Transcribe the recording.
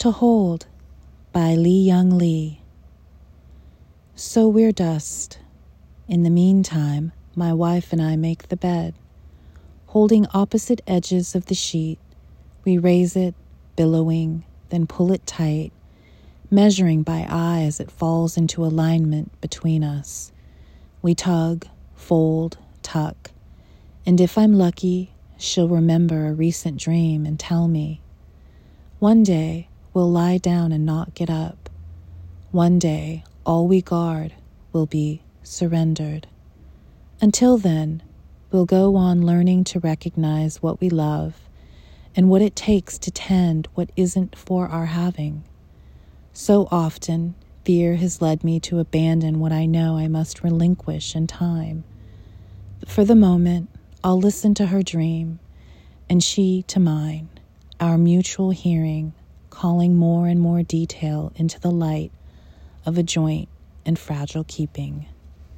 To Hold by Li-Young Lee. So we're dust. In the meantime, my wife and I make the bed. Holding opposite edges of the sheet, we raise it, billowing, then pull it tight, measuring by eye as it falls into alignment between us. We tug, fold, tuck, and if I'm lucky, she'll remember a recent dream and tell me. One day, we'll lie down and not get up. One day, all we guard will be surrendered. Until then, we'll go on learning to recognize what we love and what it takes to tend what isn't for our having. So often, fear has led me to abandon what I know I must relinquish in time. But for the moment, I'll listen to her dream, and she to mine, our mutual hearing calling more and more detail into the light of a joint and fragile keeping.